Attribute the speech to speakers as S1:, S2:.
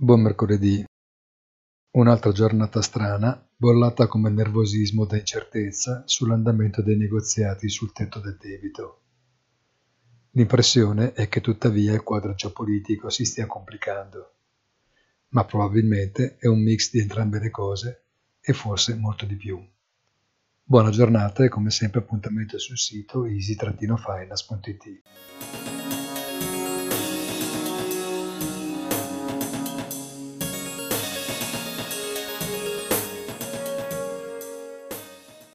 S1: Buon mercoledì. Un'altra giornata strana, bollata come nervosismo da incertezza sull'andamento dei negoziati sul tetto del debito. L'impressione è che tuttavia il quadro geopolitico si stia complicando, ma probabilmente è un mix di entrambe le cose e forse molto di più. Buona giornata e come sempre appuntamento sul sito easy-finance.it.